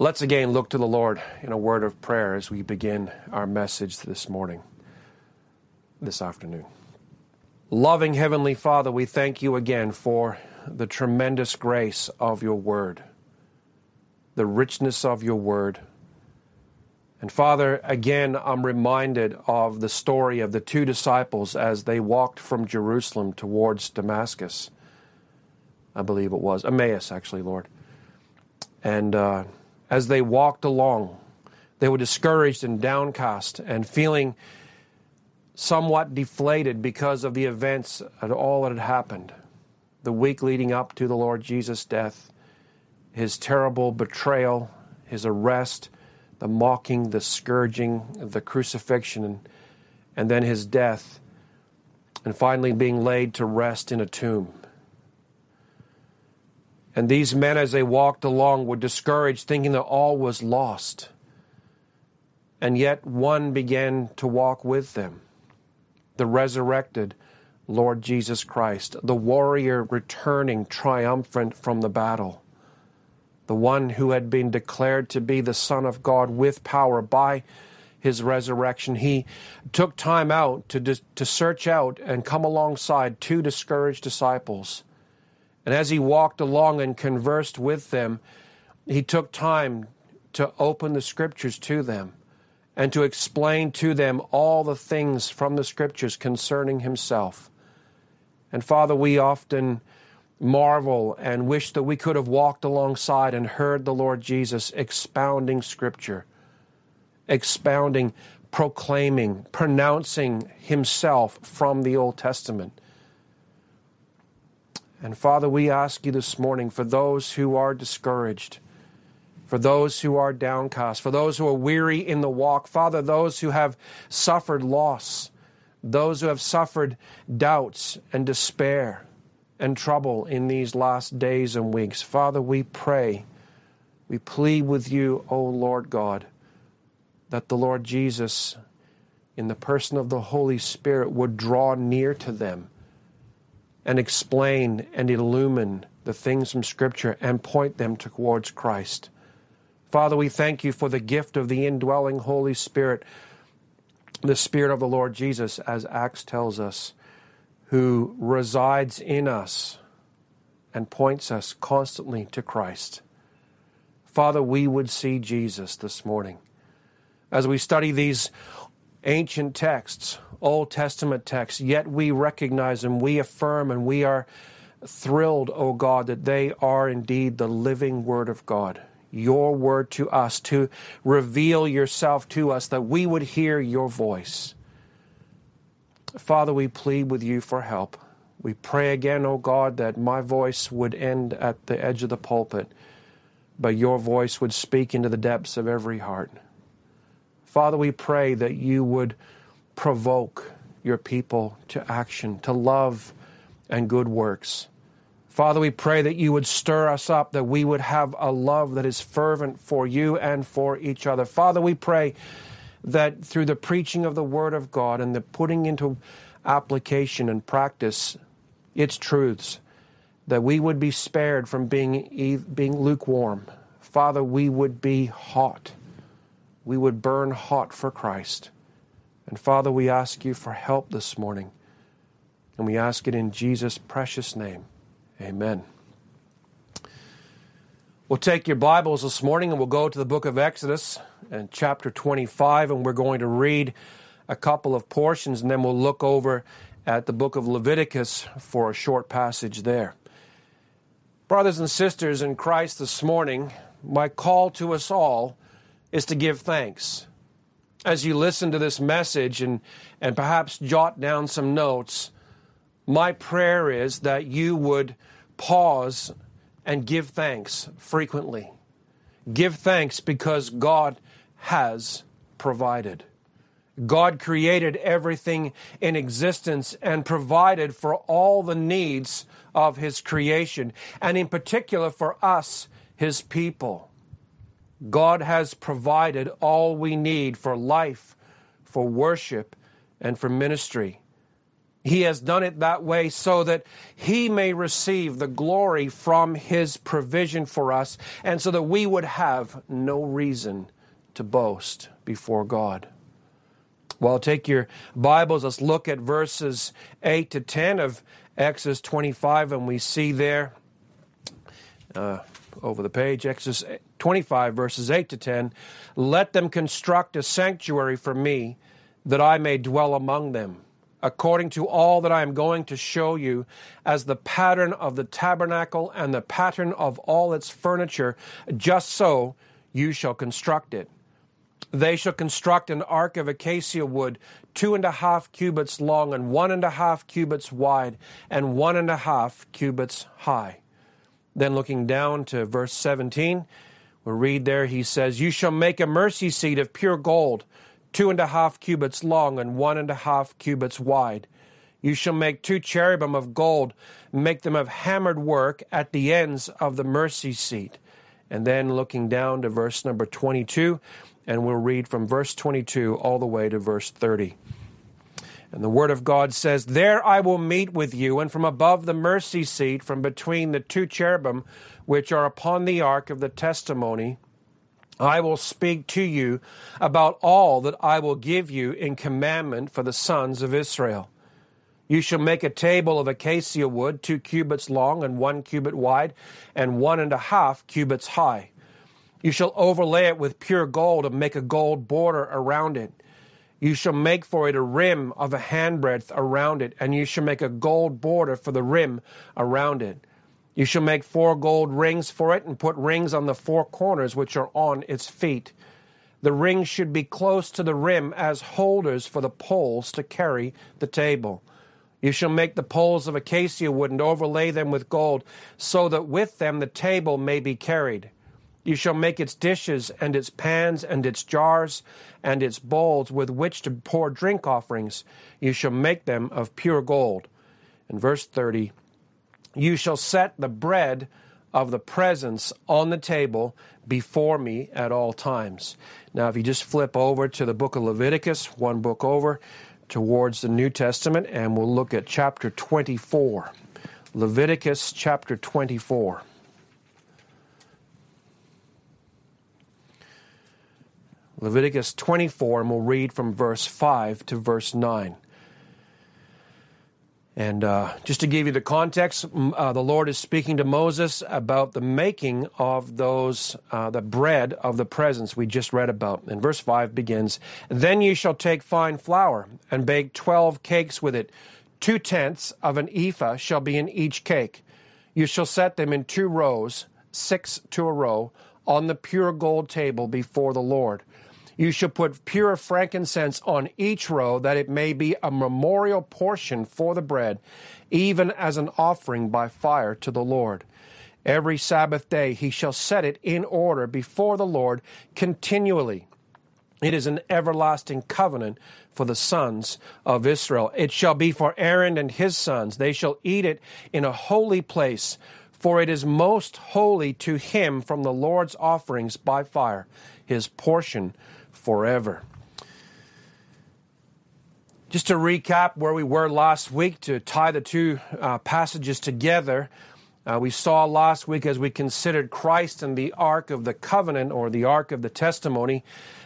Let's again look to the Lord in a word of prayer as we begin our message this morning, this afternoon. Loving Heavenly Father, we thank you again for the tremendous grace of your word, the richness of your word. And Father, again, I'm reminded of the story of the two disciples as they walked from Jerusalem towards Damascus. I believe it was Emmaus, actually, Lord. And uh, as they walked along, they were discouraged and downcast and feeling somewhat deflated because of the events and all that had happened. The week leading up to the Lord Jesus' death, his terrible betrayal, his arrest, the mocking, the scourging, the crucifixion, and, then his death, and finally being laid to rest in a tomb. And these men, as they walked along, were discouraged, thinking that all was lost. And yet one began to walk with them the resurrected Lord Jesus Christ, the warrior returning triumphant from the battle, the one who had been declared to be the Son of God with power by his resurrection. He took time out to, to search out and come alongside two discouraged disciples and as he walked along and conversed with them, he took time to open the scriptures to them and to explain to them all the things from the scriptures concerning himself. And Father, we often marvel and wish that we could have walked alongside and heard the Lord Jesus expounding scripture, expounding, proclaiming, pronouncing himself from the Old Testament. And Father, we ask you this morning for those who are discouraged, for those who are downcast, for those who are weary in the walk, Father, those who have suffered loss, those who have suffered doubts and despair and trouble in these last days and weeks. Father, we pray, we plead with you, O Lord God, that the Lord Jesus, in the person of the Holy Spirit, would draw near to them and explain and illumine the things from Scripture and point them towards Christ. Father, we thank you for the gift of the indwelling Holy Spirit, the Spirit of the Lord Jesus, as Acts tells us, who resides in us and points us constantly to Christ. Father, we would see Jesus this morning. As we study these ancient texts, Old Testament texts, yet we recognize them, we affirm and we are thrilled, O God, that they are indeed the living Word of God. Your word to us, to reveal yourself to us, that we would hear your voice. Father, we plead with you for help. We pray again, O God, that my voice would end at the edge of the pulpit, but your voice would speak into the depths of every heart. Father, we pray that you would provoke your people to action, to love and good works. Father, we pray that you would stir us up, that we would have a love that is fervent for you and for each other. Father, we pray that through the preaching of the Word of God and the putting into application and practice its truths, that we would be spared from being, being lukewarm. Father, we would be hot we would burn hot for Christ. And Father, we ask you for help this morning. And we ask it in Jesus' precious name. Amen. We'll take your Bibles this morning and we'll go to the book of Exodus and chapter 25, and we're going to read a couple of portions, and then we'll look over at the book of Leviticus for a short passage there. Brothers and sisters in Christ this morning, my call to us all is to give thanks. As you listen to this message and, and perhaps jot down some notes, my prayer is that you would pause and give thanks frequently. Give thanks because God has provided. God created everything in existence and provided for all the needs of His creation, and in particular for us, His people. God has provided all we need for life, for worship, and for ministry. He has done it that way so that He may receive the glory from His provision for us, and so that we would have no reason to boast before God. Well, take your Bibles. Let's look at verses 8 to 10 of Exodus 25, and we see there uh, over the page, Exodus 25, verses 8 to 10 Let them construct a sanctuary for me, that I may dwell among them, according to all that I am going to show you, as the pattern of the tabernacle and the pattern of all its furniture, just so you shall construct it. They shall construct an ark of acacia wood, two and a half cubits long, and one and a half cubits wide, and one and a half cubits high. Then, looking down to verse 17, we'll read there, he says, You shall make a mercy seat of pure gold, two and a half cubits long, and one and a half cubits wide. You shall make two cherubim of gold, make them of hammered work at the ends of the mercy seat. And then looking down to verse number 22, and we'll read from verse 22 all the way to verse 30. And the Word of God says, There I will meet with you, and from above the mercy seat, from between the two cherubim which are upon the ark of the testimony, I will speak to you about all that I will give you in commandment for the sons of Israel. You shall make a table of acacia wood, two cubits long and one cubit wide, and one and a half cubits high. You shall overlay it with pure gold and make a gold border around it. You shall make for it a rim of a handbreadth around it, and you shall make a gold border for the rim around it. You shall make four gold rings for it, and put rings on the four corners which are on its feet. The rings should be close to the rim as holders for the poles to carry the table. You shall make the poles of acacia wood and overlay them with gold, so that with them the table may be carried. You shall make its dishes and its pans and its jars and its bowls with which to pour drink offerings. You shall make them of pure gold. In verse 30, you shall set the bread of the presence on the table before me at all times. Now, if you just flip over to the book of Leviticus, one book over towards the New Testament, and we'll look at chapter 24. Leviticus chapter 24. Leviticus 24, and we'll read from verse 5 to verse 9. And uh, just to give you the context, uh, the Lord is speaking to Moses about the making of those, uh, the bread of the presence we just read about. And verse 5 begins Then you shall take fine flour and bake twelve cakes with it. Two tenths of an ephah shall be in each cake. You shall set them in two rows, six to a row, on the pure gold table before the Lord. You shall put pure frankincense on each row, that it may be a memorial portion for the bread, even as an offering by fire to the Lord. Every Sabbath day he shall set it in order before the Lord continually. It is an everlasting covenant for the sons of Israel. It shall be for Aaron and his sons. They shall eat it in a holy place, for it is most holy to him from the Lord's offerings by fire, his portion forever. Just to recap where we were last week, to tie the two uh, passages together, uh, we saw last week as we considered Christ and the Ark of the Covenant or the Ark of the Testimony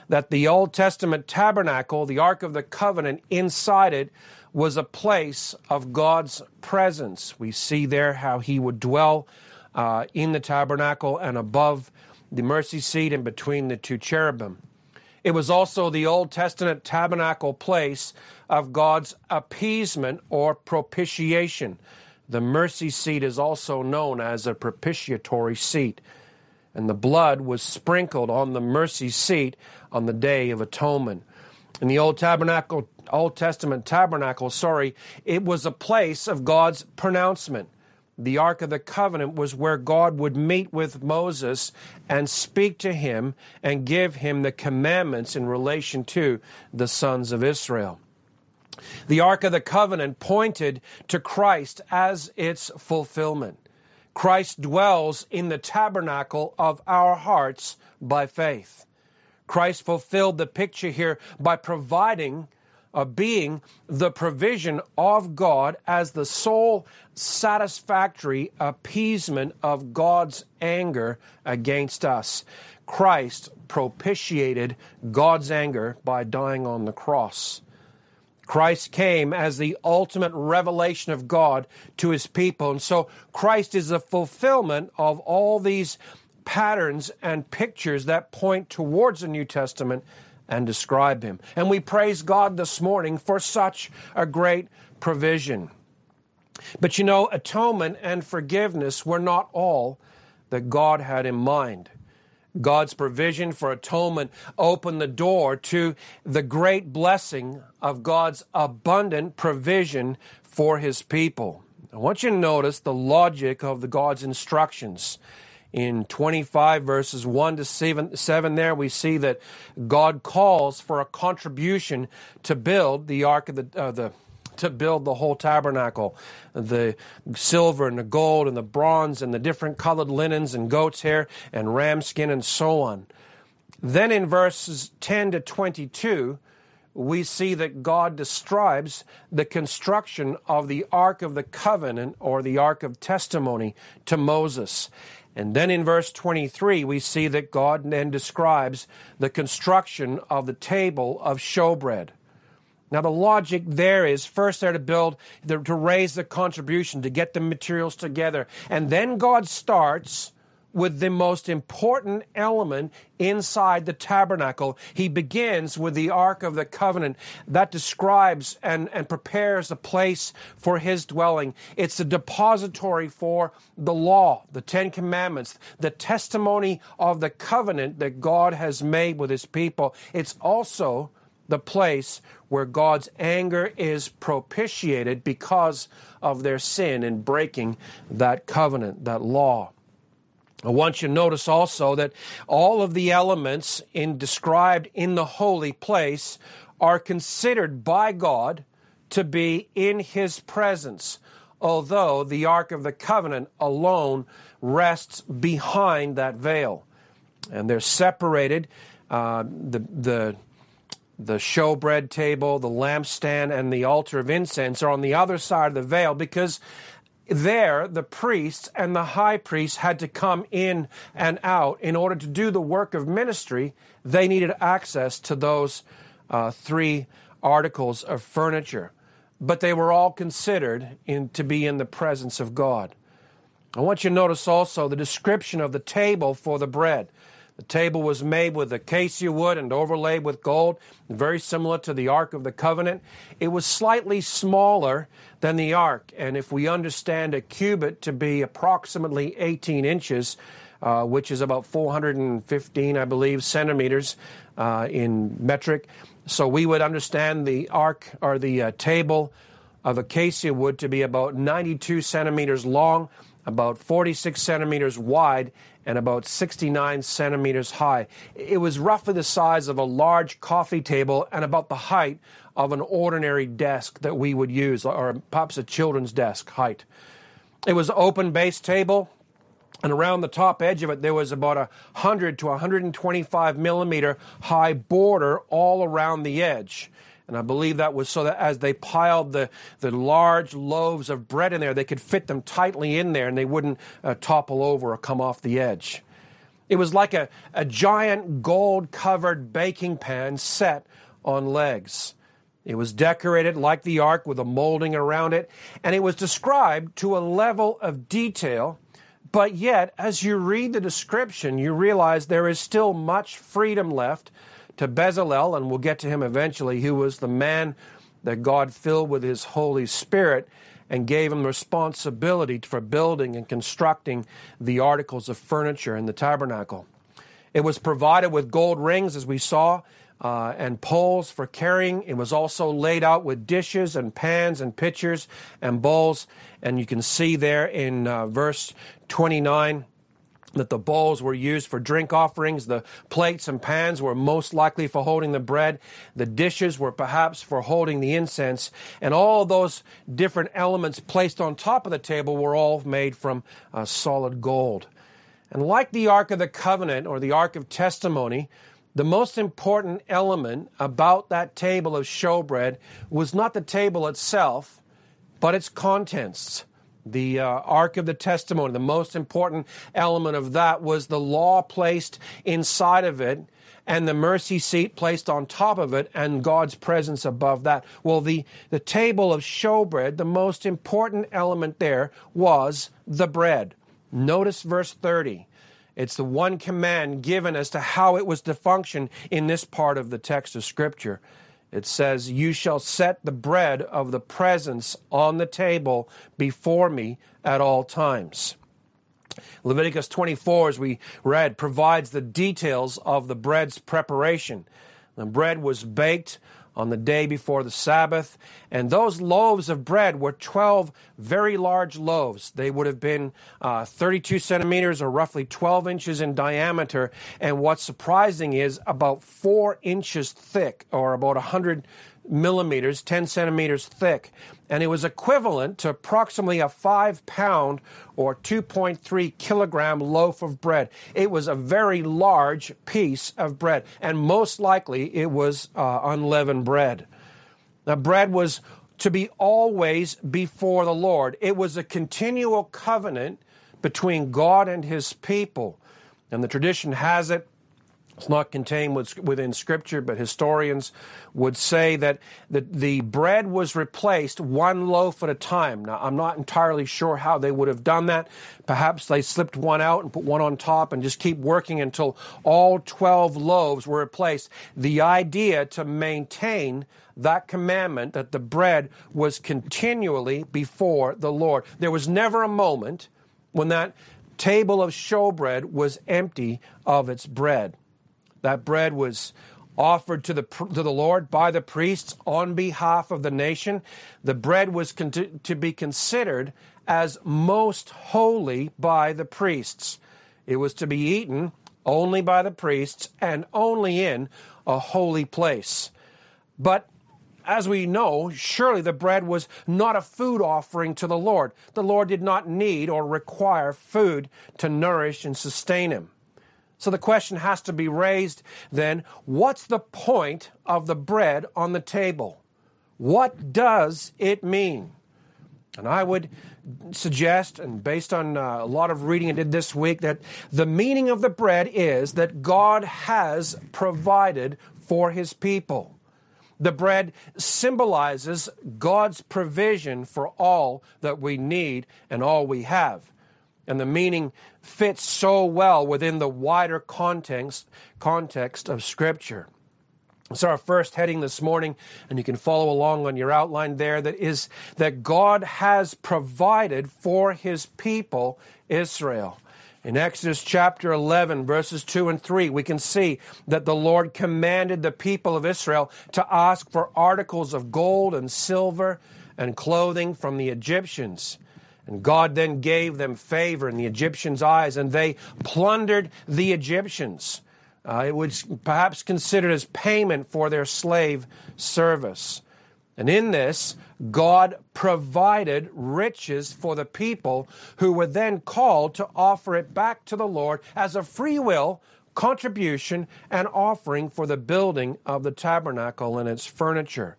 that the Old Testament tabernacle, the Ark of the Covenant, inside it was a place of God's presence. We see there how he would dwell uh, in the tabernacle and above the mercy seat and between the two cherubim. It was also the Old Testament tabernacle place of God's appeasement or propitiation. The mercy seat is also known as a propitiatory seat. And the blood was sprinkled on the mercy seat on the day of atonement. In the Old Tabernacle, Old Testament tabernacle, sorry, it was a place of God's pronouncement. The Ark of the Covenant was where God would meet with Moses and speak to him and give him the commandments in relation to the sons of Israel. The Ark of the Covenant pointed to Christ as its fulfillment. Christ dwells in the tabernacle of our hearts by faith. Christ fulfilled the picture here by providing uh, being the provision of God as the sole satisfactory appeasement of God's anger against us. Christ propitiated God's anger by dying on the cross. Christ came as the ultimate revelation of God to his people. And so Christ is the fulfillment of all these patterns and pictures that point towards the New Testament and describe him. And we praise God this morning for such a great provision. But you know, atonement and forgiveness were not all that God had in mind. God's provision for atonement opened the door to the great blessing of God's abundant provision for his people. I want you to notice the logic of the God's instructions in 25 verses 1 to 7, 7 there we see that god calls for a contribution to build the ark of the, uh, the to build the whole tabernacle the silver and the gold and the bronze and the different colored linens and goat's hair and ram skin and so on then in verses 10 to 22 we see that God describes the construction of the Ark of the Covenant or the Ark of Testimony to Moses. And then in verse 23, we see that God then describes the construction of the table of showbread. Now, the logic there is first they're to build, to raise the contribution, to get the materials together. And then God starts with the most important element inside the tabernacle. He begins with the Ark of the Covenant that describes and, and prepares a place for his dwelling. It's a depository for the law, the Ten Commandments, the testimony of the covenant that God has made with his people. It's also the place where God's anger is propitiated because of their sin in breaking that covenant, that law. I want you to notice also that all of the elements in described in the holy place are considered by God to be in his presence, although the Ark of the Covenant alone rests behind that veil. And they're separated. Uh, the, the, the showbread table, the lampstand, and the altar of incense are on the other side of the veil because there the priests and the high priests had to come in and out. In order to do the work of ministry they needed access to those uh, three articles of furniture. But they were all considered in, to be in the presence of god. I want you to notice also the description of the table for the bread the table was made with acacia wood and overlaid with gold, very similar to the Ark of the Covenant. It was slightly smaller than the Ark, and if we understand a cubit to be approximately 18 inches, uh, which is about 415, I believe, centimeters uh, in metric. So we would understand the ark or the uh, table of acacia wood to be about 92 centimeters long, about 46 centimeters wide, and about 69 centimeters high. It was roughly the size of a large coffee table and about the height of an ordinary desk that we would use, or perhaps a children's desk height. It was an open base table, and around the top edge of it there was about a 100 to 125 millimeter high border all around the edge and I believe that was so that as they piled the, the large loaves of bread in there, they could fit them tightly in there and they wouldn't uh, topple over or come off the edge. It was like a, a giant gold covered baking pan set on legs. It was decorated like the ark with a molding around it, and it was described to a level of detail. But yet, as you read the description, you realize there is still much freedom left to Bezalel, and we'll get to him eventually, who was the man that God filled with his Holy Spirit and gave him responsibility for building and constructing the articles of furniture in the tabernacle. It was provided with gold rings, as we saw, uh, and poles for carrying. It was also laid out with dishes and pans and pitchers and bowls. And you can see there in uh, verse 29 that the bowls were used for drink offerings. The plates and pans were most likely for holding the bread. The dishes were perhaps for holding the incense. And all those different elements placed on top of the table were all made from uh, solid gold. And like the Ark of the Covenant or the Ark of Testimony, the most important element about that table of showbread was not the table itself, but its contents. The uh, Ark of the Testimony, the most important element of that was the law placed inside of it and the mercy seat placed on top of it and God's presence above that. Well, the, the table of showbread, the most important element there was the bread. Notice verse 30. It's the one command given as to how it was to function in this part of the text of Scripture. It says, You shall set the bread of the presence on the table before me at all times. Leviticus 24, as we read, provides the details of the bread's preparation. The bread was baked on the day before the Sabbath. And those loaves of bread were 12 very large loaves. They would have been uh, 32 centimeters or roughly 12 inches in diameter. And what's surprising is about four inches thick or about 100 millimeters, 10 centimeters thick, and it was equivalent to approximately a five pound or 2.3 kilogram loaf of bread. It was a very large piece of bread, and most likely it was uh, unleavened bread. The bread was to be always before the Lord. It was a continual covenant between God and his people. And the tradition has it it's not contained within Scripture, but historians would say that the, the bread was replaced one loaf at a time. Now, I'm not entirely sure how they would have done that. Perhaps they slipped one out and put one on top and just keep working until all 12 loaves were replaced. The idea to maintain that commandment that the bread was continually before the Lord. There was never a moment when that table of showbread was empty of its bread. That bread was offered to the, to the Lord by the priests on behalf of the nation. The bread was con- to be considered as most holy by the priests. It was to be eaten only by the priests and only in a holy place. But as we know, surely the bread was not a food offering to the Lord. The Lord did not need or require food to nourish and sustain him. So the question has to be raised then what's the point of the bread on the table? What does it mean? And I would suggest, and based on uh, a lot of reading I did this week, that the meaning of the bread is that God has provided for his people. The bread symbolizes God's provision for all that we need and all we have and the meaning fits so well within the wider context, context of Scripture. So our first heading this morning, and you can follow along on your outline there, that is that God has provided for his people Israel. In Exodus chapter 11, verses 2 and 3, we can see that the Lord commanded the people of Israel to ask for articles of gold and silver and clothing from the Egyptians. And God then gave them favor in the Egyptians' eyes, and they plundered the Egyptians. Uh, it was perhaps considered as payment for their slave service. And in this, God provided riches for the people who were then called to offer it back to the Lord as a free will contribution and offering for the building of the tabernacle and its furniture.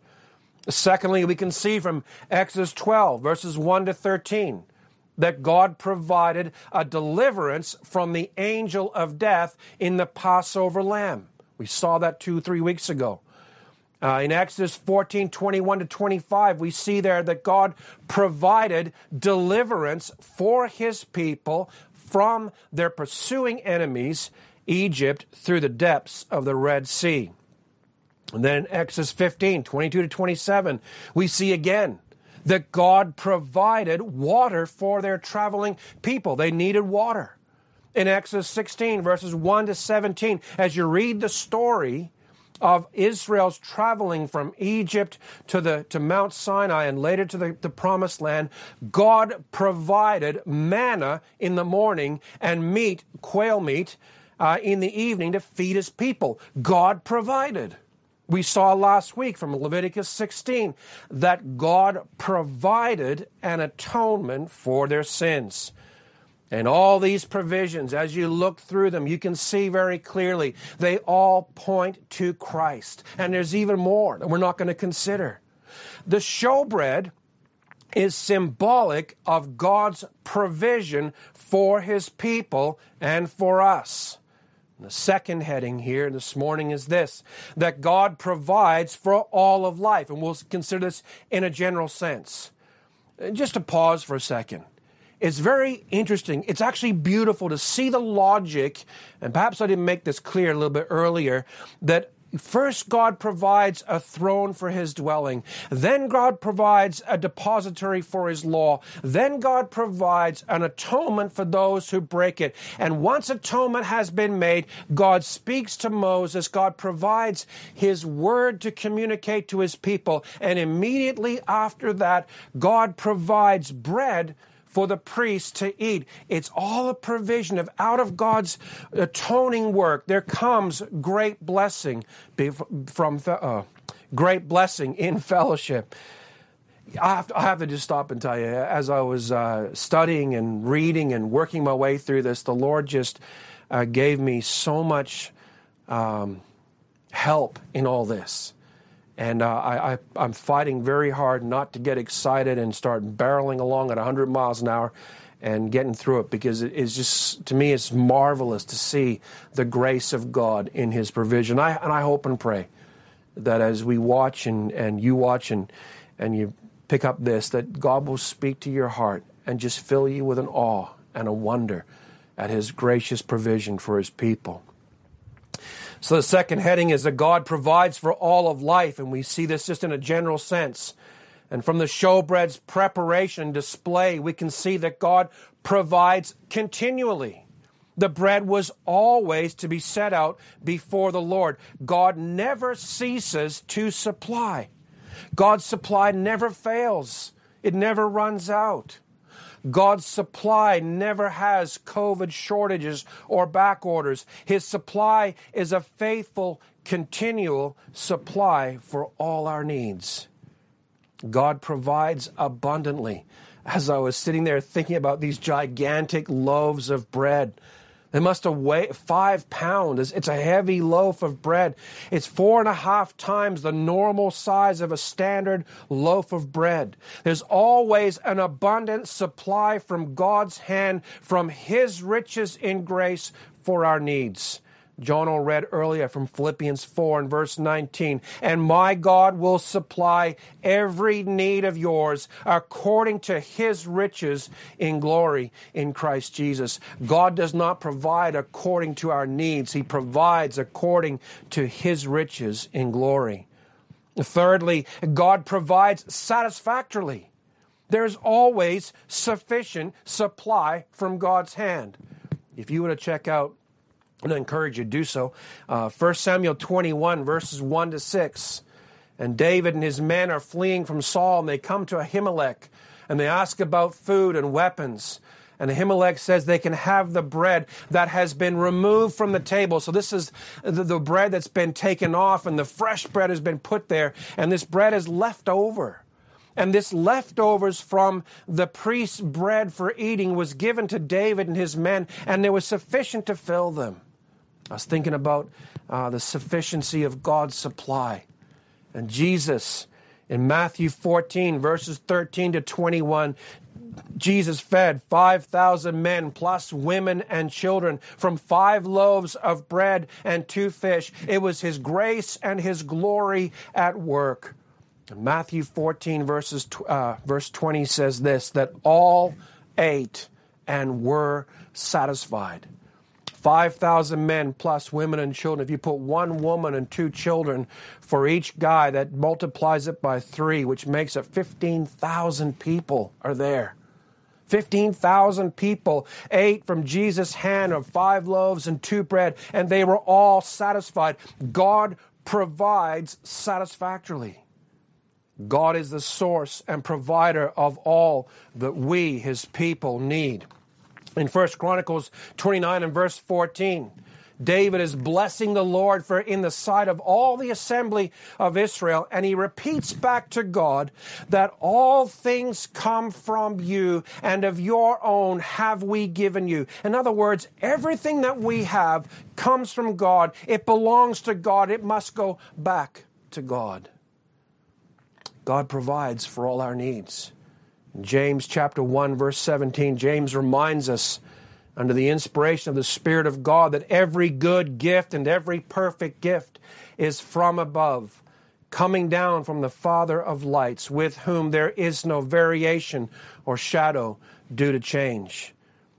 Secondly, we can see from Exodus 12, verses 1 to 13, that God provided a deliverance from the angel of death in the Passover lamb. We saw that two, three weeks ago. Uh, in Exodus 14, 21 to 25, we see there that God provided deliverance for his people from their pursuing enemies, Egypt, through the depths of the Red Sea. And then in Exodus 15, 22 to 27, we see again that God provided water for their traveling people. They needed water. In Exodus 16, verses 1 to 17, as you read the story of Israel's traveling from Egypt to, the, to Mount Sinai and later to the, the promised land, God provided manna in the morning and meat, quail meat, uh, in the evening to feed his people. God provided. We saw last week from Leviticus 16 that God provided an atonement for their sins. And all these provisions, as you look through them, you can see very clearly they all point to Christ. And there's even more that we're not going to consider. The showbread is symbolic of God's provision for his people and for us. The second heading here this morning is this that God provides for all of life. And we'll consider this in a general sense. Uh, just to pause for a second. It's very interesting. It's actually beautiful to see the logic, and perhaps I didn't make this clear a little bit earlier, that First, God provides a throne for his dwelling. Then, God provides a depository for his law. Then, God provides an atonement for those who break it. And once atonement has been made, God speaks to Moses. God provides his word to communicate to his people. And immediately after that, God provides bread for the priest to eat. It's all a provision of out of God's atoning work. There comes great blessing from uh, great blessing in fellowship. I have, to, I have, to, just stop and tell you, as I was uh, studying and reading and working my way through this, the Lord just uh, gave me so much um, help in all this. And uh, I, I, am fighting very hard not to get excited and start barreling along at 100 miles an hour and getting through it because it is just, to me, it's marvelous to see the grace of God in His provision. I, and I hope and pray that as we watch and, and you watch and, and you pick up this, that God will speak to your heart and just fill you with an awe and a wonder at His gracious provision for His people. So the second heading is that God provides for all of life, and we see this just in a general sense. And from the showbread's preparation display, we can see that God provides continually. The bread was always to be set out before the Lord. God never ceases to supply. God's supply never fails. It never runs out. God's supply never has COVID shortages or back orders. His supply is a faithful, continual supply for all our needs. God provides abundantly. As I was sitting there thinking about these gigantic loaves of bread, they must have weighed five pounds. It's a heavy loaf of bread. It's four and a half times the normal size of a standard loaf of bread. There's always an abundant supply from God's hand, from His riches in grace for our needs. John read earlier from Philippians 4 and verse 19. And my God will supply every need of yours according to his riches in glory in Christ Jesus. God does not provide according to our needs, he provides according to his riches in glory. Thirdly, God provides satisfactorily. There's always sufficient supply from God's hand. If you were to check out and I encourage you to do so. Uh, 1 Samuel 21, verses 1 to 6. And David and his men are fleeing from Saul, and they come to Ahimelech, and they ask about food and weapons. And Ahimelech says they can have the bread that has been removed from the table. So this is the, the bread that's been taken off, and the fresh bread has been put there, and this bread is left over. And this leftovers from the priest's bread for eating was given to David and his men, and there was sufficient to fill them. I was thinking about uh, the sufficiency of God's supply. And Jesus, in Matthew 14, verses 13 to 21, Jesus fed 5,000 men plus women and children from five loaves of bread and two fish. It was his grace and his glory at work. Matthew 14, verses, uh, verse 20 says this that all ate and were satisfied. 5,000 men plus women and children. If you put one woman and two children for each guy, that multiplies it by three, which makes it 15,000 people are there. 15,000 people ate from Jesus' hand of five loaves and two bread, and they were all satisfied. God provides satisfactorily. God is the source and provider of all that we, his people, need. In 1 Chronicles 29 and verse 14, David is blessing the Lord for in the sight of all the assembly of Israel, and he repeats back to God that all things come from you, and of your own have we given you. In other words, everything that we have comes from God. It belongs to God. It must go back to God. God provides for all our needs. James chapter 1 verse 17, James reminds us under the inspiration of the Spirit of God that every good gift and every perfect gift is from above, coming down from the Father of lights, with whom there is no variation or shadow due to change.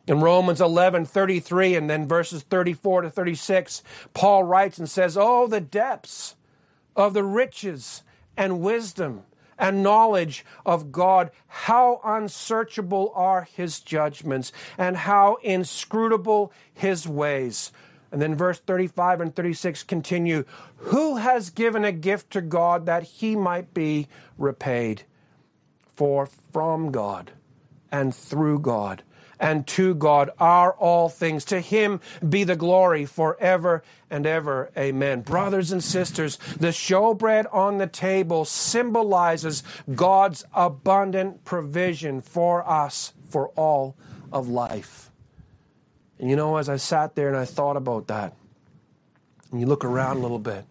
In Romans 11, 33, and then verses 34 to 36, Paul writes and says, Oh, the depths of the riches and wisdom and knowledge of God. How unsearchable are his judgments and how inscrutable his ways. And then verse 35 and 36 continue Who has given a gift to God that he might be repaid? For from God and through God and to God are all things. To him be the glory forever and ever. Amen. Brothers and sisters, the showbread on the table symbolizes God's abundant provision for us for all of life. And you know, as I sat there and I thought about that, and you look around a little bit,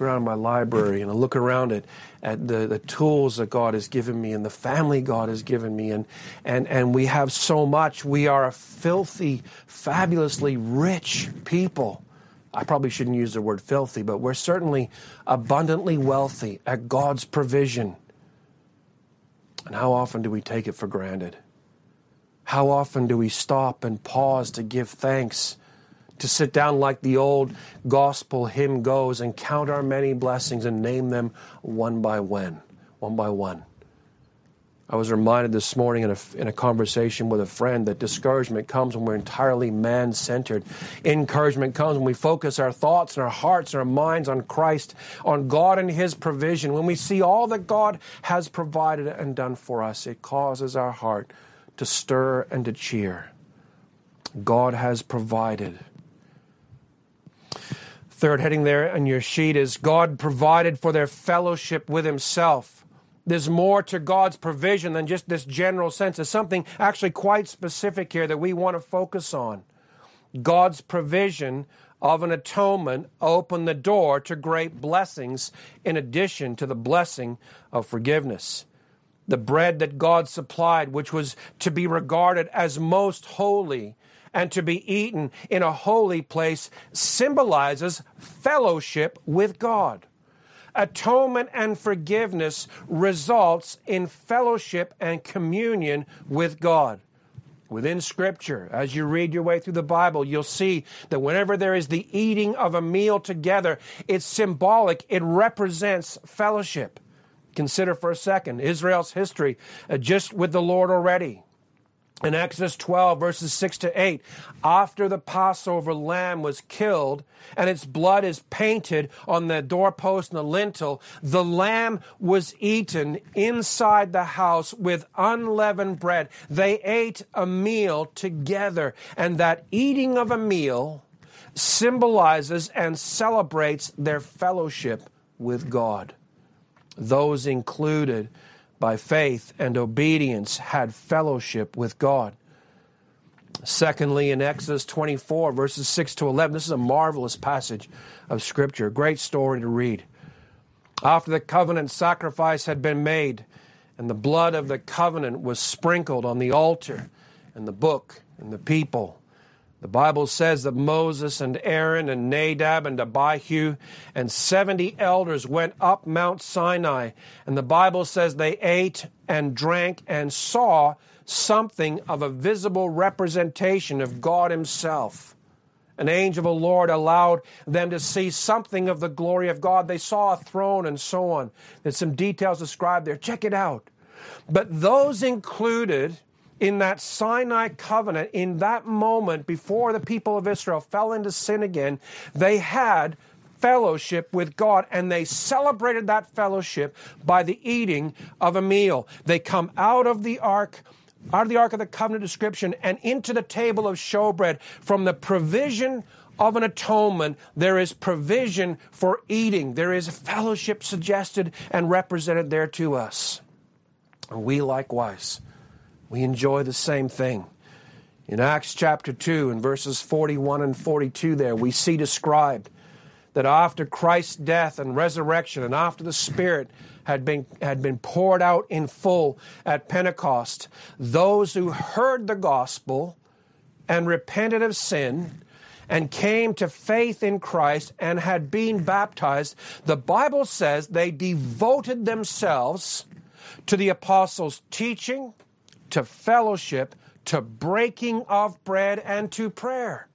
around my library and I look around at, at the, the tools that God has given me and the family God has given me and, and, and we have so much. We are a filthy, fabulously rich people. I probably shouldn't use the word filthy, but we're certainly abundantly wealthy at God's provision. And how often do we take it for granted? How often do we stop and pause to give thanks to sit down like the old gospel hymn goes and count our many blessings and name them one by one, one by one. I was reminded this morning in a, in a conversation with a friend that discouragement comes when we're entirely man centered. Encouragement comes when we focus our thoughts and our hearts and our minds on Christ, on God and His provision. When we see all that God has provided and done for us, it causes our heart to stir and to cheer. God has provided. Third heading there on your sheet is God provided for their fellowship with Himself. There's more to God's provision than just this general sense. There's something actually quite specific here that we want to focus on. God's provision of an atonement opened the door to great blessings in addition to the blessing of forgiveness. The bread that God supplied, which was to be regarded as most holy, and to be eaten in a holy place symbolizes fellowship with God. Atonement and forgiveness results in fellowship and communion with God. Within Scripture, as you read your way through the Bible, you'll see that whenever there is the eating of a meal together, it's symbolic, it represents fellowship. Consider for a second Israel's history uh, just with the Lord already in Exodus 12, verses 6 to 8, after the Passover lamb was killed and its blood is painted on the doorpost and the lintel, the lamb was eaten inside the house with unleavened bread. They ate a meal together, and that eating of a meal symbolizes and celebrates their fellowship with God. Those included by faith and obedience had fellowship with God. Secondly, in Exodus 24, verses 6 to 11, this is a marvelous passage of Scripture, great story to read. After the covenant sacrifice had been made, and the blood of the covenant was sprinkled on the altar, and the book, and the people, the Bible says that Moses and Aaron and Nadab and Abihu and 70 elders went up Mount Sinai. And the Bible says they ate and drank and saw something of a visible representation of God Himself. An angel of the Lord allowed them to see something of the glory of God. They saw a throne and so on. There's some details described there. Check it out. But those included in that Sinai covenant, in that moment before the people of Israel fell into sin again, they had fellowship with God. And they celebrated that fellowship by the eating of a meal. They come out of the ark out of the Ark of the Covenant description and into the table of showbread from the provision of an atonement, there is provision for eating. There is fellowship suggested and represented there to us. We likewise, we enjoy the same thing. In Acts chapter 2, in verses 41 and 42, there we see described that after Christ's death and resurrection and after the Spirit had been, had been poured out in full at Pentecost, those who heard the gospel and repented of sin and came to faith in Christ and had been baptized, the Bible says they devoted themselves to the apostles' teaching, to fellowship, to breaking of bread, and to prayer.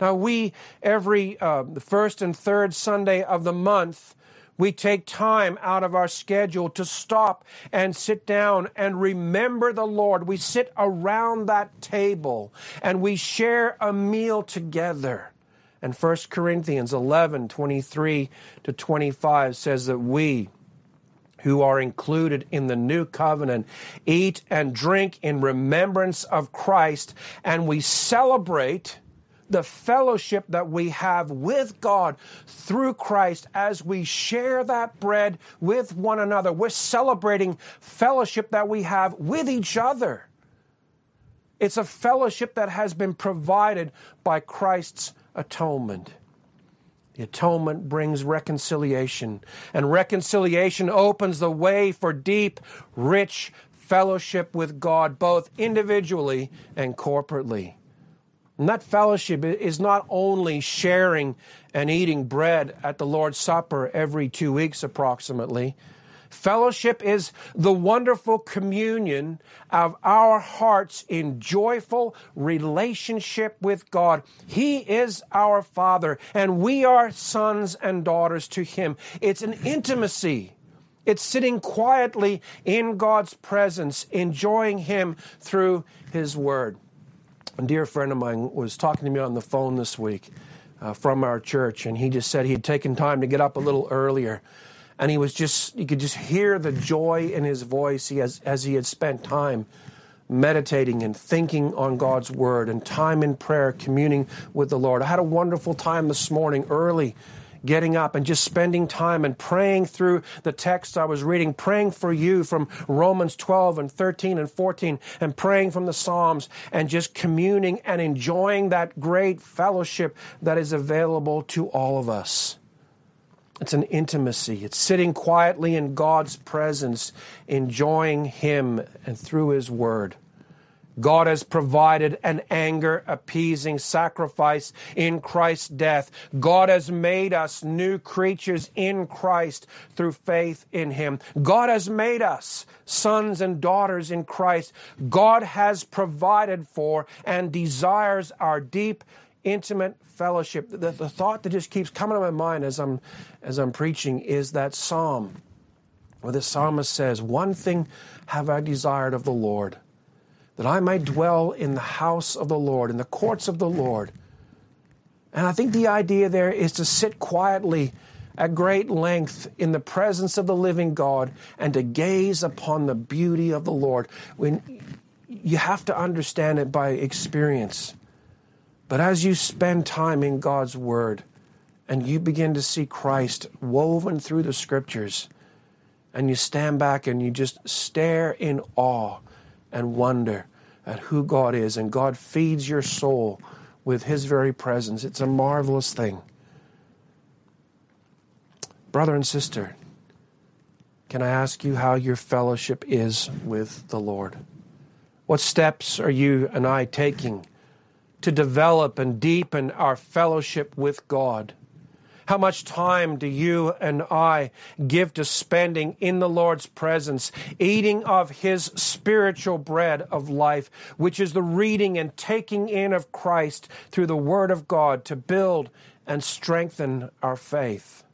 Now, we, every uh, first and third Sunday of the month, we take time out of our schedule to stop and sit down and remember the Lord. We sit around that table and we share a meal together. And 1 Corinthians 11 23 to 25 says that we, who are included in the new covenant, eat and drink in remembrance of Christ, and we celebrate the fellowship that we have with God through Christ as we share that bread with one another. We're celebrating fellowship that we have with each other. It's a fellowship that has been provided by Christ's atonement. The atonement brings reconciliation, and reconciliation opens the way for deep, rich fellowship with God, both individually and corporately. And that fellowship is not only sharing and eating bread at the Lord's Supper every two weeks approximately. Fellowship is the wonderful communion of our hearts in joyful relationship with God. He is our Father, and we are sons and daughters to Him. It's an intimacy. It's sitting quietly in God's presence, enjoying Him through His Word. A dear friend of mine was talking to me on the phone this week uh, from our church, and he just said he had taken time to get up a little earlier. And he was just, you could just hear the joy in his voice he has, as he had spent time meditating and thinking on God's word and time in prayer, communing with the Lord. I had a wonderful time this morning early getting up and just spending time and praying through the text I was reading, praying for you from Romans 12 and 13 and 14, and praying from the Psalms, and just communing and enjoying that great fellowship that is available to all of us. It's an intimacy. It's sitting quietly in God's presence, enjoying Him and through His Word. God has provided an anger appeasing sacrifice in Christ's death. God has made us new creatures in Christ through faith in Him. God has made us sons and daughters in Christ. God has provided for and desires our deep, intimate fellowship. The, the thought that just keeps coming to my mind as I'm, as I'm preaching is that psalm where the psalmist says, One thing have I desired of the Lord that I may dwell in the house of the Lord, in the courts of the Lord. And I think the idea there is to sit quietly at great length in the presence of the living God and to gaze upon the beauty of the Lord. When you have to understand it by experience. But as you spend time in God's Word and you begin to see Christ woven through the Scriptures, and you stand back and you just stare in awe and wonder at who God is, and God feeds your soul with His very presence. It's a marvelous thing. Brother and sister, can I ask you how your fellowship is with the Lord? What steps are you and I taking to develop and deepen our fellowship with God? How much time do you and I give to spending in the Lord's presence, eating of His spiritual bread of life, which is the reading and taking in of Christ through the Word of God to build and strengthen our faith?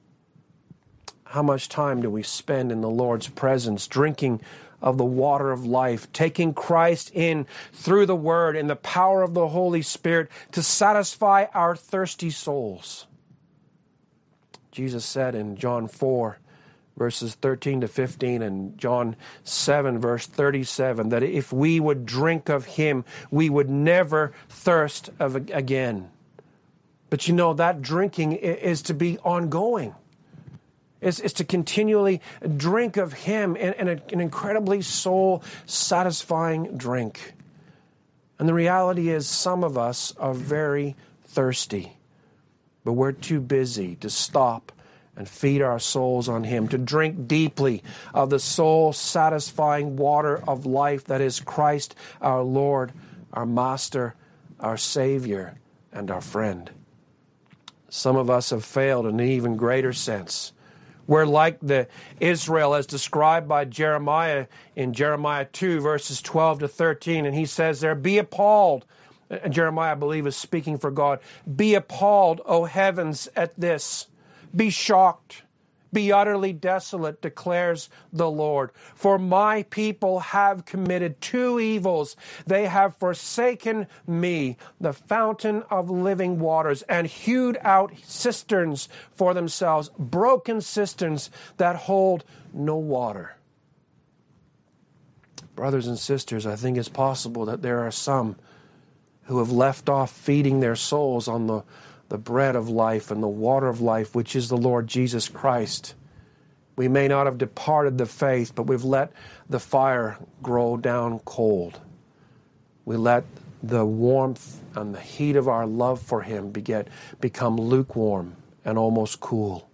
How much time do we spend in the Lord's presence, drinking of the water of life, taking Christ in through the Word and the power of the Holy Spirit to satisfy our thirsty souls? Jesus said in John 4, verses 13 to 15, and John 7, verse 37, that if we would drink of him, we would never thirst of again. But you know, that drinking is to be ongoing. Is, is to continually drink of Him in, in a, an incredibly soul satisfying drink. And the reality is, some of us are very thirsty, but we're too busy to stop and feed our souls on Him, to drink deeply of the soul satisfying water of life that is Christ our Lord, our Master, our Savior, and our friend. Some of us have failed in an even greater sense. We're like the Israel as described by Jeremiah in Jeremiah 2, verses 12 to 13. And he says there, Be appalled. And Jeremiah, I believe, is speaking for God. Be appalled, O heavens, at this. Be shocked be utterly desolate, declares the Lord. For my people have committed two evils. They have forsaken me, the fountain of living waters, and hewed out cisterns for themselves, broken cisterns that hold no water. Brothers and sisters, I think it's possible that there are some who have left off feeding their souls on the the bread of life and the water of life, which is the Lord Jesus Christ. We may not have departed the faith, but we've let the fire grow down cold. We let the warmth and the heat of our love for Him beget, become lukewarm and almost cool.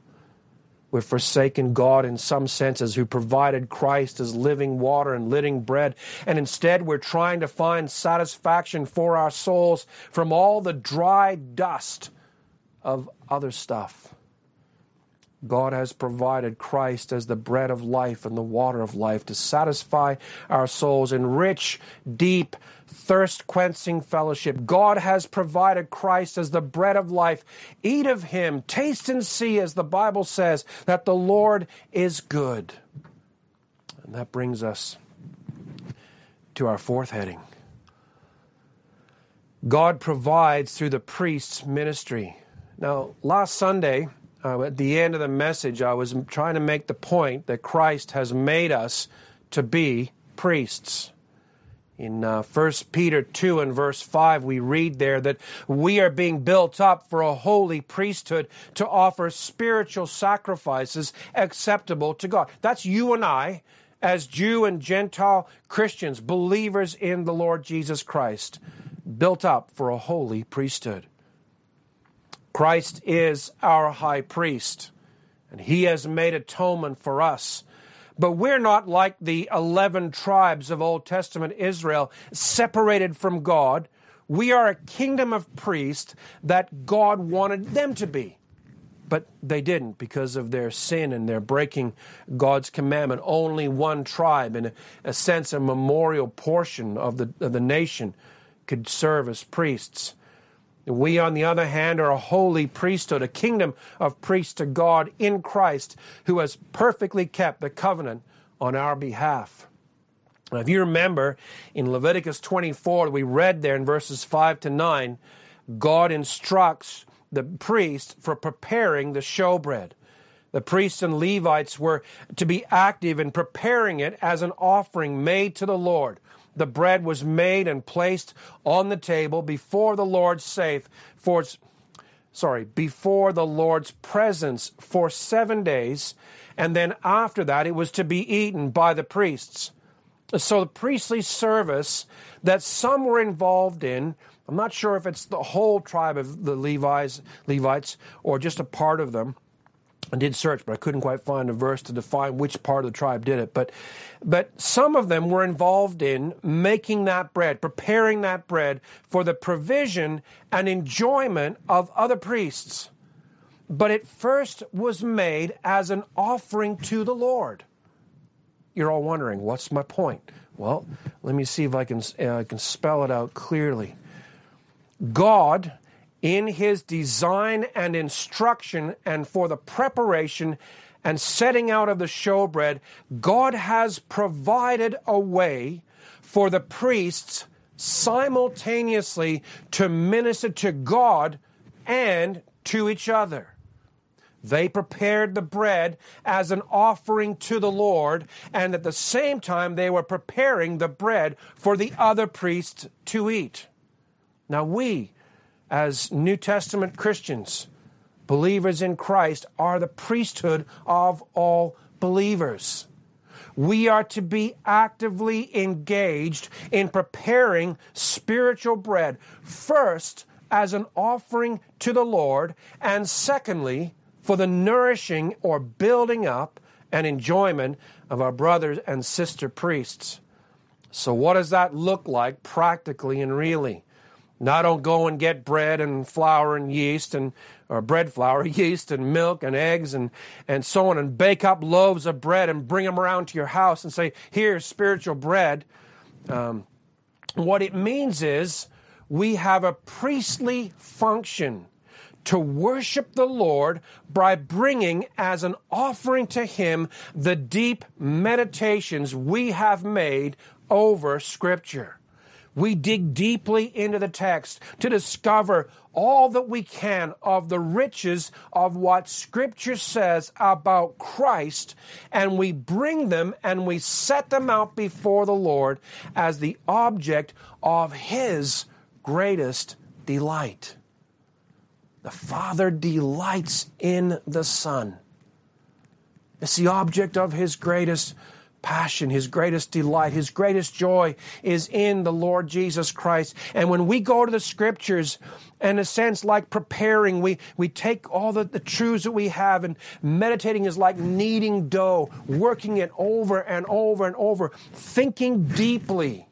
We've forsaken God in some senses, who provided Christ as living water and living bread. And instead, we're trying to find satisfaction for our souls from all the dry dust of other stuff. God has provided Christ as the bread of life and the water of life to satisfy our souls in rich, deep, thirst quenching fellowship. God has provided Christ as the bread of life. Eat of him, taste and see, as the Bible says, that the Lord is good. And that brings us to our fourth heading. God provides through the priest's ministry. Now, last Sunday, uh, at the end of the message, I was trying to make the point that Christ has made us to be priests. In uh, 1 Peter 2 and verse 5, we read there that we are being built up for a holy priesthood to offer spiritual sacrifices acceptable to God. That's you and I, as Jew and Gentile Christians, believers in the Lord Jesus Christ, built up for a holy priesthood. Christ is our high priest, and he has made atonement for us. But we're not like the 11 tribes of Old Testament Israel, separated from God. We are a kingdom of priests that God wanted them to be. But they didn't because of their sin and their breaking God's commandment. Only one tribe, in a, sense, a memorial portion of the, of the nation, could serve as priests. We, on the other hand, are a holy priesthood, a kingdom of priests to God in Christ, who has perfectly kept the covenant on our behalf. Now, if you remember in Leviticus 24, we read there in verses 5 to 9, God instructs the priest for preparing the showbread. The priests and Levites were to be active in preparing it as an offering made to the Lord the bread was made and placed on the table before the Lord's safe for sorry, before the Lord's presence for 7 days, and then after that it was to be eaten by the priests. So the priestly service that some were involved in, I'm not sure if it's the whole tribe of the Levites, Levites or just a part of them, I did search, but I couldn't quite find a verse to define which part of the tribe did it. But, but some of them were involved in making that bread, preparing that bread for the provision and enjoyment of other priests. But it first was made as an offering to the Lord. You're all wondering, what's my point? Well, let me see if I can, uh, I can spell it out clearly. God in his design and instruction and for the preparation and setting out of the showbread, God has provided a way for the priests simultaneously to minister to God and to each other. They prepared the bread as an offering to the Lord, and at the same time, they were preparing the bread for the other priests to eat. Now, we, as New Testament Christians, believers in Christ, are the priesthood of all believers. We are to be actively engaged in preparing spiritual bread, first as an offering to the Lord, and secondly, for the nourishing or building up and enjoyment of our brothers and sister priests. So, what does that look like practically and really? Now, don't go and get bread and flour and yeast and or bread flour, yeast and milk and eggs and, and so on and bake up loaves of bread and bring them around to your house and say, here's spiritual bread. Um, what it means is we have a priestly function to worship the Lord by bringing as an offering to Him the deep meditations we have made over Scripture. We dig deeply into the text to discover all that we can of the riches of what Scripture says about Christ, and we bring them and we set them out before the Lord as the object of His greatest delight. The Father delights in the Son. It's the object of His greatest passion, his greatest delight, his greatest joy is in the Lord Jesus Christ. And when we go to the scriptures, in a sense, like preparing, we, we take all the, the truths that we have, and meditating is like kneading dough, working it over and over and over, thinking deeply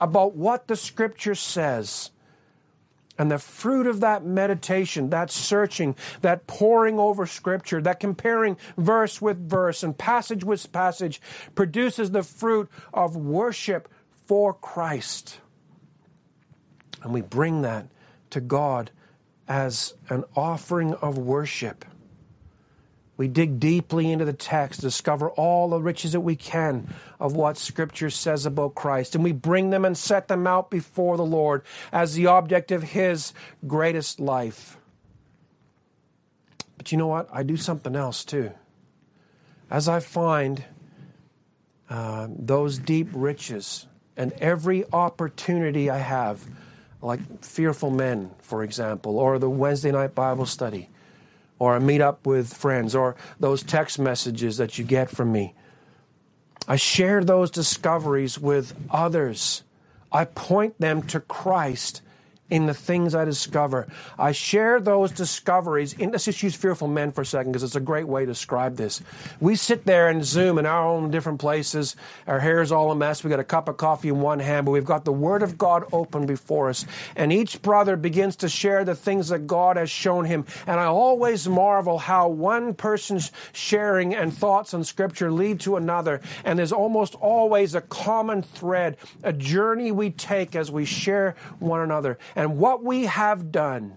about what the scripture says and the fruit of that meditation, that searching, that poring over Scripture, that comparing verse with verse and passage with passage produces the fruit of worship for Christ. And we bring that to God as an offering of worship. We dig deeply into the text, discover all the riches that we can of what Scripture says about Christ, and we bring them and set them out before the Lord as the object of His greatest life. But you know what? I do something else too. As I find uh, those deep riches and every opportunity I have, like Fearful Men, for example, or the Wednesday night Bible study or a meet up with friends or those text messages that you get from me. I share those discoveries with others. I point them to Christ in the things I discover. I share those discoveries. In, let's just use fearful men for a second because it's a great way to describe this. We sit there and Zoom in our own different places. Our hair's all a mess. We got a cup of coffee in one hand, but we've got the Word of God open before us. And each brother begins to share the things that God has shown him. And I always marvel how one person's sharing and thoughts on Scripture lead to another. And there's almost always a common thread, a journey we take as we share one another. What we have done,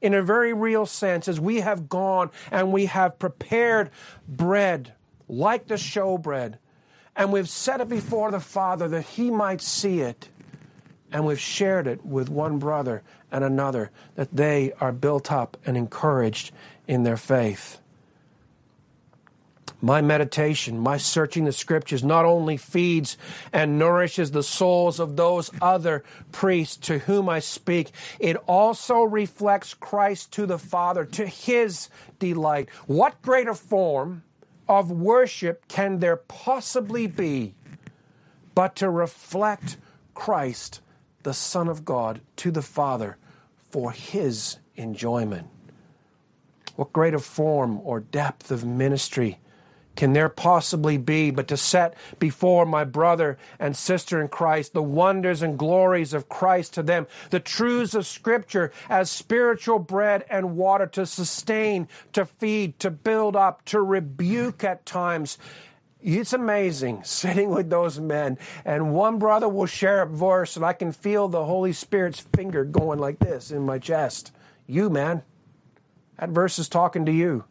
in a very real sense, is we have gone and we have prepared bread like the showbread, and we've set it before the Father that He might see it, and we've shared it with one brother and another that they are built up and encouraged in their faith my meditation, my searching the scriptures not only feeds and nourishes the souls of those other priests to whom I speak, it also reflects Christ to the Father, to his delight. What greater form of worship can there possibly be but to reflect Christ, the Son of God, to the Father for his enjoyment? What greater form or depth of ministry? Can there possibly be but to set before my brother and sister in Christ the wonders and glories of Christ to them, the truths of Scripture as spiritual bread and water to sustain, to feed, to build up, to rebuke at times. It's amazing sitting with those men, and one brother will share a verse, and I can feel the Holy Spirit's finger going like this in my chest. You, man, that verse is talking to you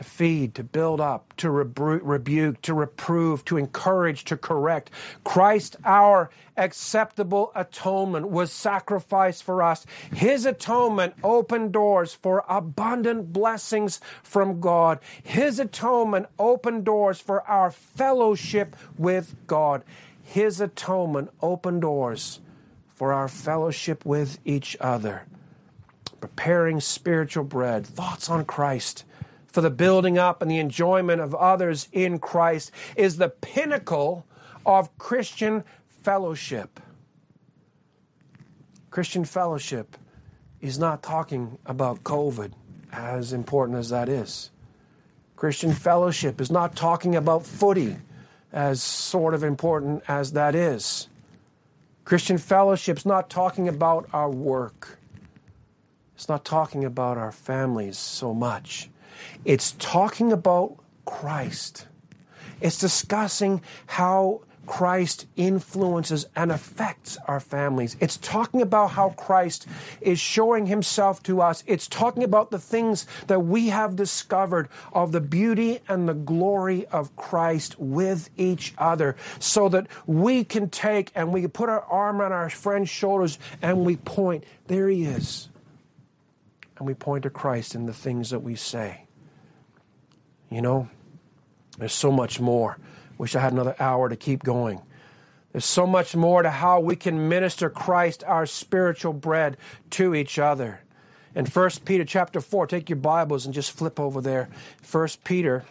to feed, to build up, to rebu- rebuke, to reprove, to encourage, to correct. Christ, our acceptable atonement, was sacrificed for us. His atonement opened doors for abundant blessings from God. His atonement opened doors for our fellowship with God. His atonement opened doors for our fellowship with each other. Preparing spiritual bread, thoughts on Christ for the building up and the enjoyment of others in Christ is the pinnacle of Christian fellowship. Christian fellowship is not talking about COVID, as important as that is. Christian fellowship is not talking about footy, as sort of important as that is. Christian fellowship is not talking about our work. It's not talking about our families so much. It's talking about Christ. It's discussing how Christ influences and affects our families. It's talking about how Christ is showing himself to us. It's talking about the things that we have discovered of the beauty and the glory of Christ with each other so that we can take and we put our arm on our friend's shoulders and we point, there he is. And we point to Christ in the things that we say. You know, there's so much more. Wish I had another hour to keep going. There's so much more to how we can minister Christ, our spiritual bread, to each other. In 1 Peter chapter 4, take your Bibles and just flip over there. 1 Peter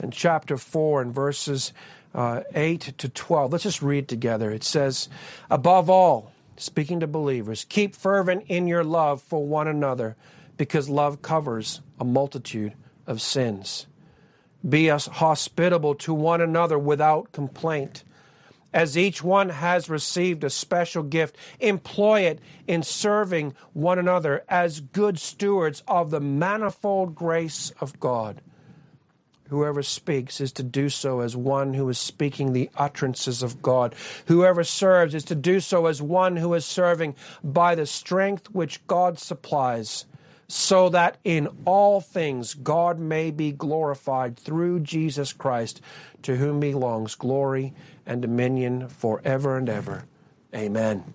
in chapter 4 and verses uh, 8 to 12. Let's just read together. It says, Above all, speaking to believers, keep fervent in your love for one another because love covers a multitude of sins. Be us hospitable to one another without complaint. As each one has received a special gift, employ it in serving one another as good stewards of the manifold grace of God. Whoever speaks is to do so as one who is speaking the utterances of God. Whoever serves is to do so as one who is serving by the strength which God supplies so that in all things God may be glorified through Jesus Christ, to whom belongs glory and dominion forever and ever. Amen.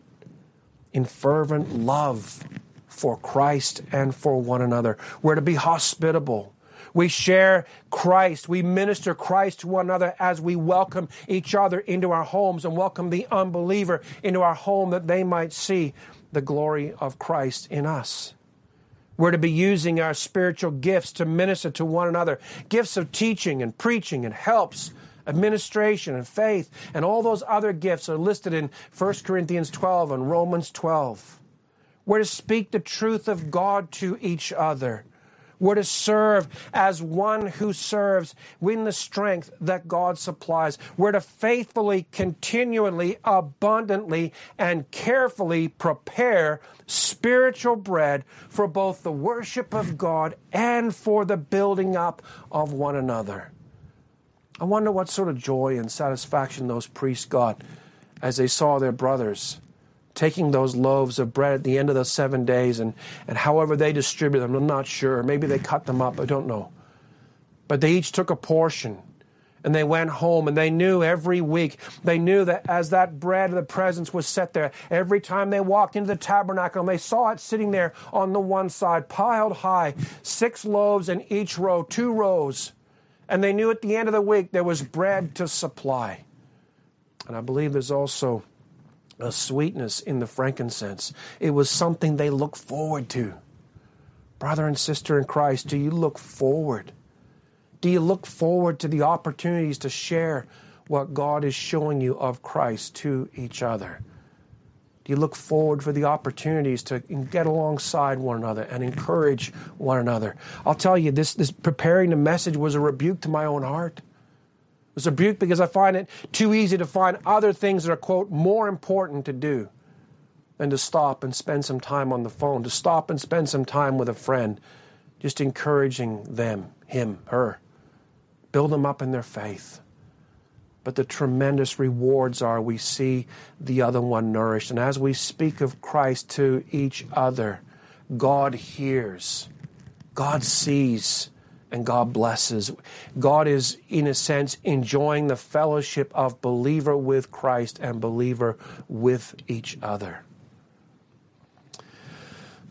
In fervent love for Christ and for one another, we're to be hospitable. We share Christ. We minister Christ to one another as we welcome each other into our homes and welcome the unbeliever into our home that they might see the glory of Christ in us. We're to be using our spiritual gifts to minister to one another gifts of teaching and preaching and helps, administration and faith, and all those other gifts are listed in 1 Corinthians 12 and Romans 12. We're to speak the truth of God to each other. We're to serve as one who serves in the strength that God supplies. We're to faithfully, continually, abundantly, and carefully prepare spiritual bread for both the worship of God and for the building up of one another. I wonder what sort of joy and satisfaction those priests got as they saw their brothers taking those loaves of bread at the end of those seven days and, and however they distribute them, I'm not sure. Maybe they cut them up, I don't know. But they each took a portion and they went home and they knew every week, they knew that as that bread of the presence was set there, every time they walked into the tabernacle and they saw it sitting there on the one side, piled high, six loaves in each row, two rows. And they knew at the end of the week there was bread to supply. And I believe there's also a sweetness in the frankincense. It was something they looked forward to. Brother and sister in Christ, do you look forward? Do you look forward to the opportunities to share what God is showing you of Christ to each other? Do you look forward for the opportunities to get alongside one another and encourage one another? I'll tell you, this, this preparing the message was a rebuke to my own heart. It's a rebuke because I find it too easy to find other things that are, quote, more important to do than to stop and spend some time on the phone, to stop and spend some time with a friend, just encouraging them, him, her. Build them up in their faith. But the tremendous rewards are we see the other one nourished. And as we speak of Christ to each other, God hears, God sees, and God blesses. God is, in a sense, enjoying the fellowship of believer with Christ and believer with each other.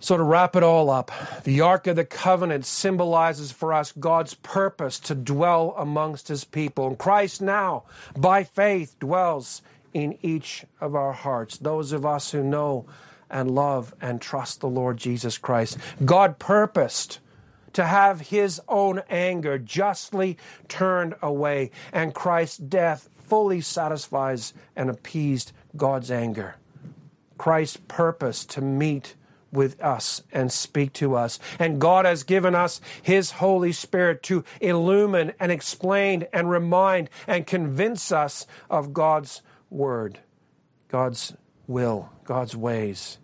So, to wrap it all up, the Ark of the Covenant symbolizes for us God's purpose to dwell amongst His people. And Christ now, by faith, dwells in each of our hearts, those of us who know and love and trust the Lord Jesus Christ. God purposed to have His own anger justly turned away, and Christ's death fully satisfies and appeased God's anger. Christ's purpose to meet with us and speak to us. And God has given us His Holy Spirit to illumine and explain and remind and convince us of God's Word, God's will, God's ways.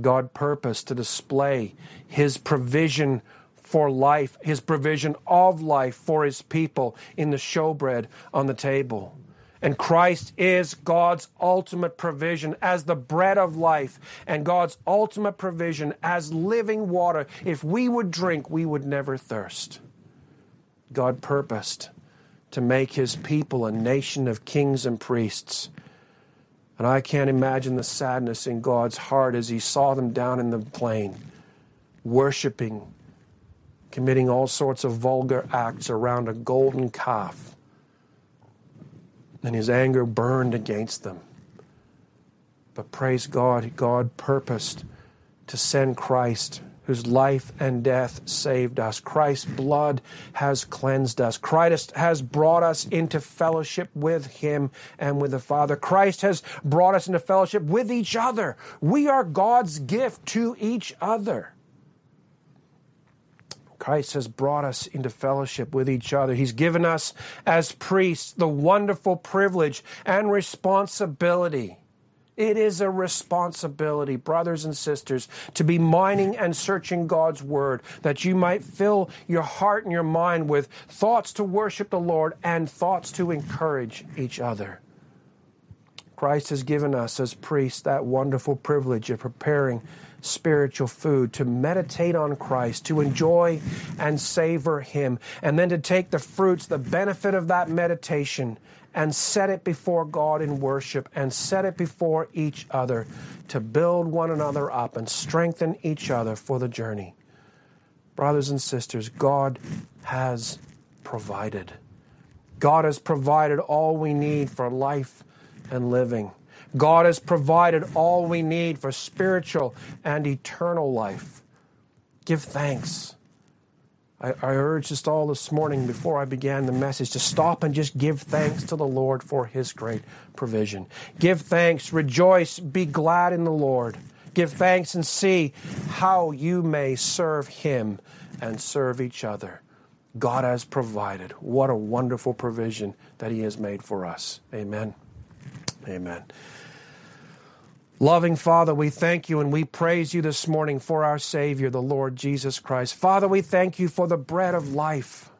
God purposed to display His provision for life, His provision of life for His people in the showbread on the table. And Christ is God's ultimate provision as the bread of life and God's ultimate provision as living water. If we would drink, we would never thirst. God purposed to make his people a nation of kings and priests. And I can't imagine the sadness in God's heart as he saw them down in the plain, worshiping, committing all sorts of vulgar acts around a golden calf and his anger burned against them. But praise God, God purposed to send Christ, whose life and death saved us. Christ's blood has cleansed us. Christ has brought us into fellowship with Him and with the Father. Christ has brought us into fellowship with each other. We are God's gift to each other. Christ has brought us into fellowship with each other. He's given us, as priests, the wonderful privilege and responsibility. It is a responsibility, brothers and sisters, to be mining and searching God's Word, that you might fill your heart and your mind with thoughts to worship the Lord and thoughts to encourage each other. Christ has given us, as priests, that wonderful privilege of preparing spiritual food, to meditate on Christ, to enjoy and savor Him, and then to take the fruits, the benefit of that meditation, and set it before God in worship and set it before each other to build one another up and strengthen each other for the journey. Brothers and sisters, God has provided. God has provided all we need for life and living. God has provided all we need for spiritual and eternal life. Give thanks. I, I urged us all this morning before I began the message to stop and just give thanks to the Lord for his great provision. Give thanks, rejoice, be glad in the Lord. Give thanks and see how you may serve him and serve each other. God has provided. What a wonderful provision that he has made for us. Amen. Amen. Loving Father, we thank you and we praise you this morning for our Savior, the Lord Jesus Christ. Father, we thank you for the bread of life.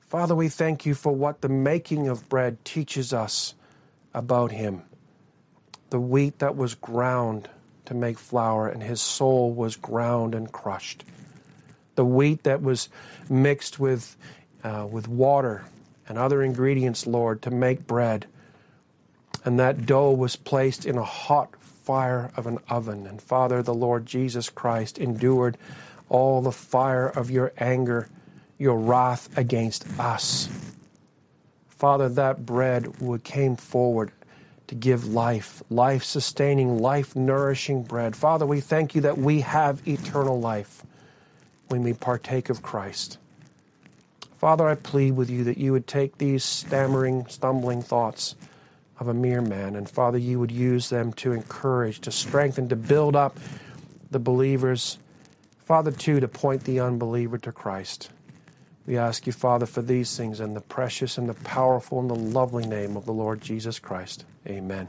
Father, we thank you for what the making of bread teaches us about Him. The wheat that was ground to make flour, and His soul was ground and crushed. The wheat that was mixed with, uh, with water and other ingredients, Lord, to make bread. And that dough was placed in a hot fire of an oven. And Father, the Lord Jesus Christ endured all the fire of your anger, your wrath against us. Father, that bread would came forward to give life, life sustaining, life nourishing bread. Father, we thank you that we have eternal life when we partake of Christ. Father, I plead with you that you would take these stammering, stumbling thoughts of a mere man. And Father, you would use them to encourage, to strengthen, to build up the believers. Father, too, to point the unbeliever to Christ. We ask you, Father, for these things in the precious and the powerful and the lovely name of the Lord Jesus Christ. Amen.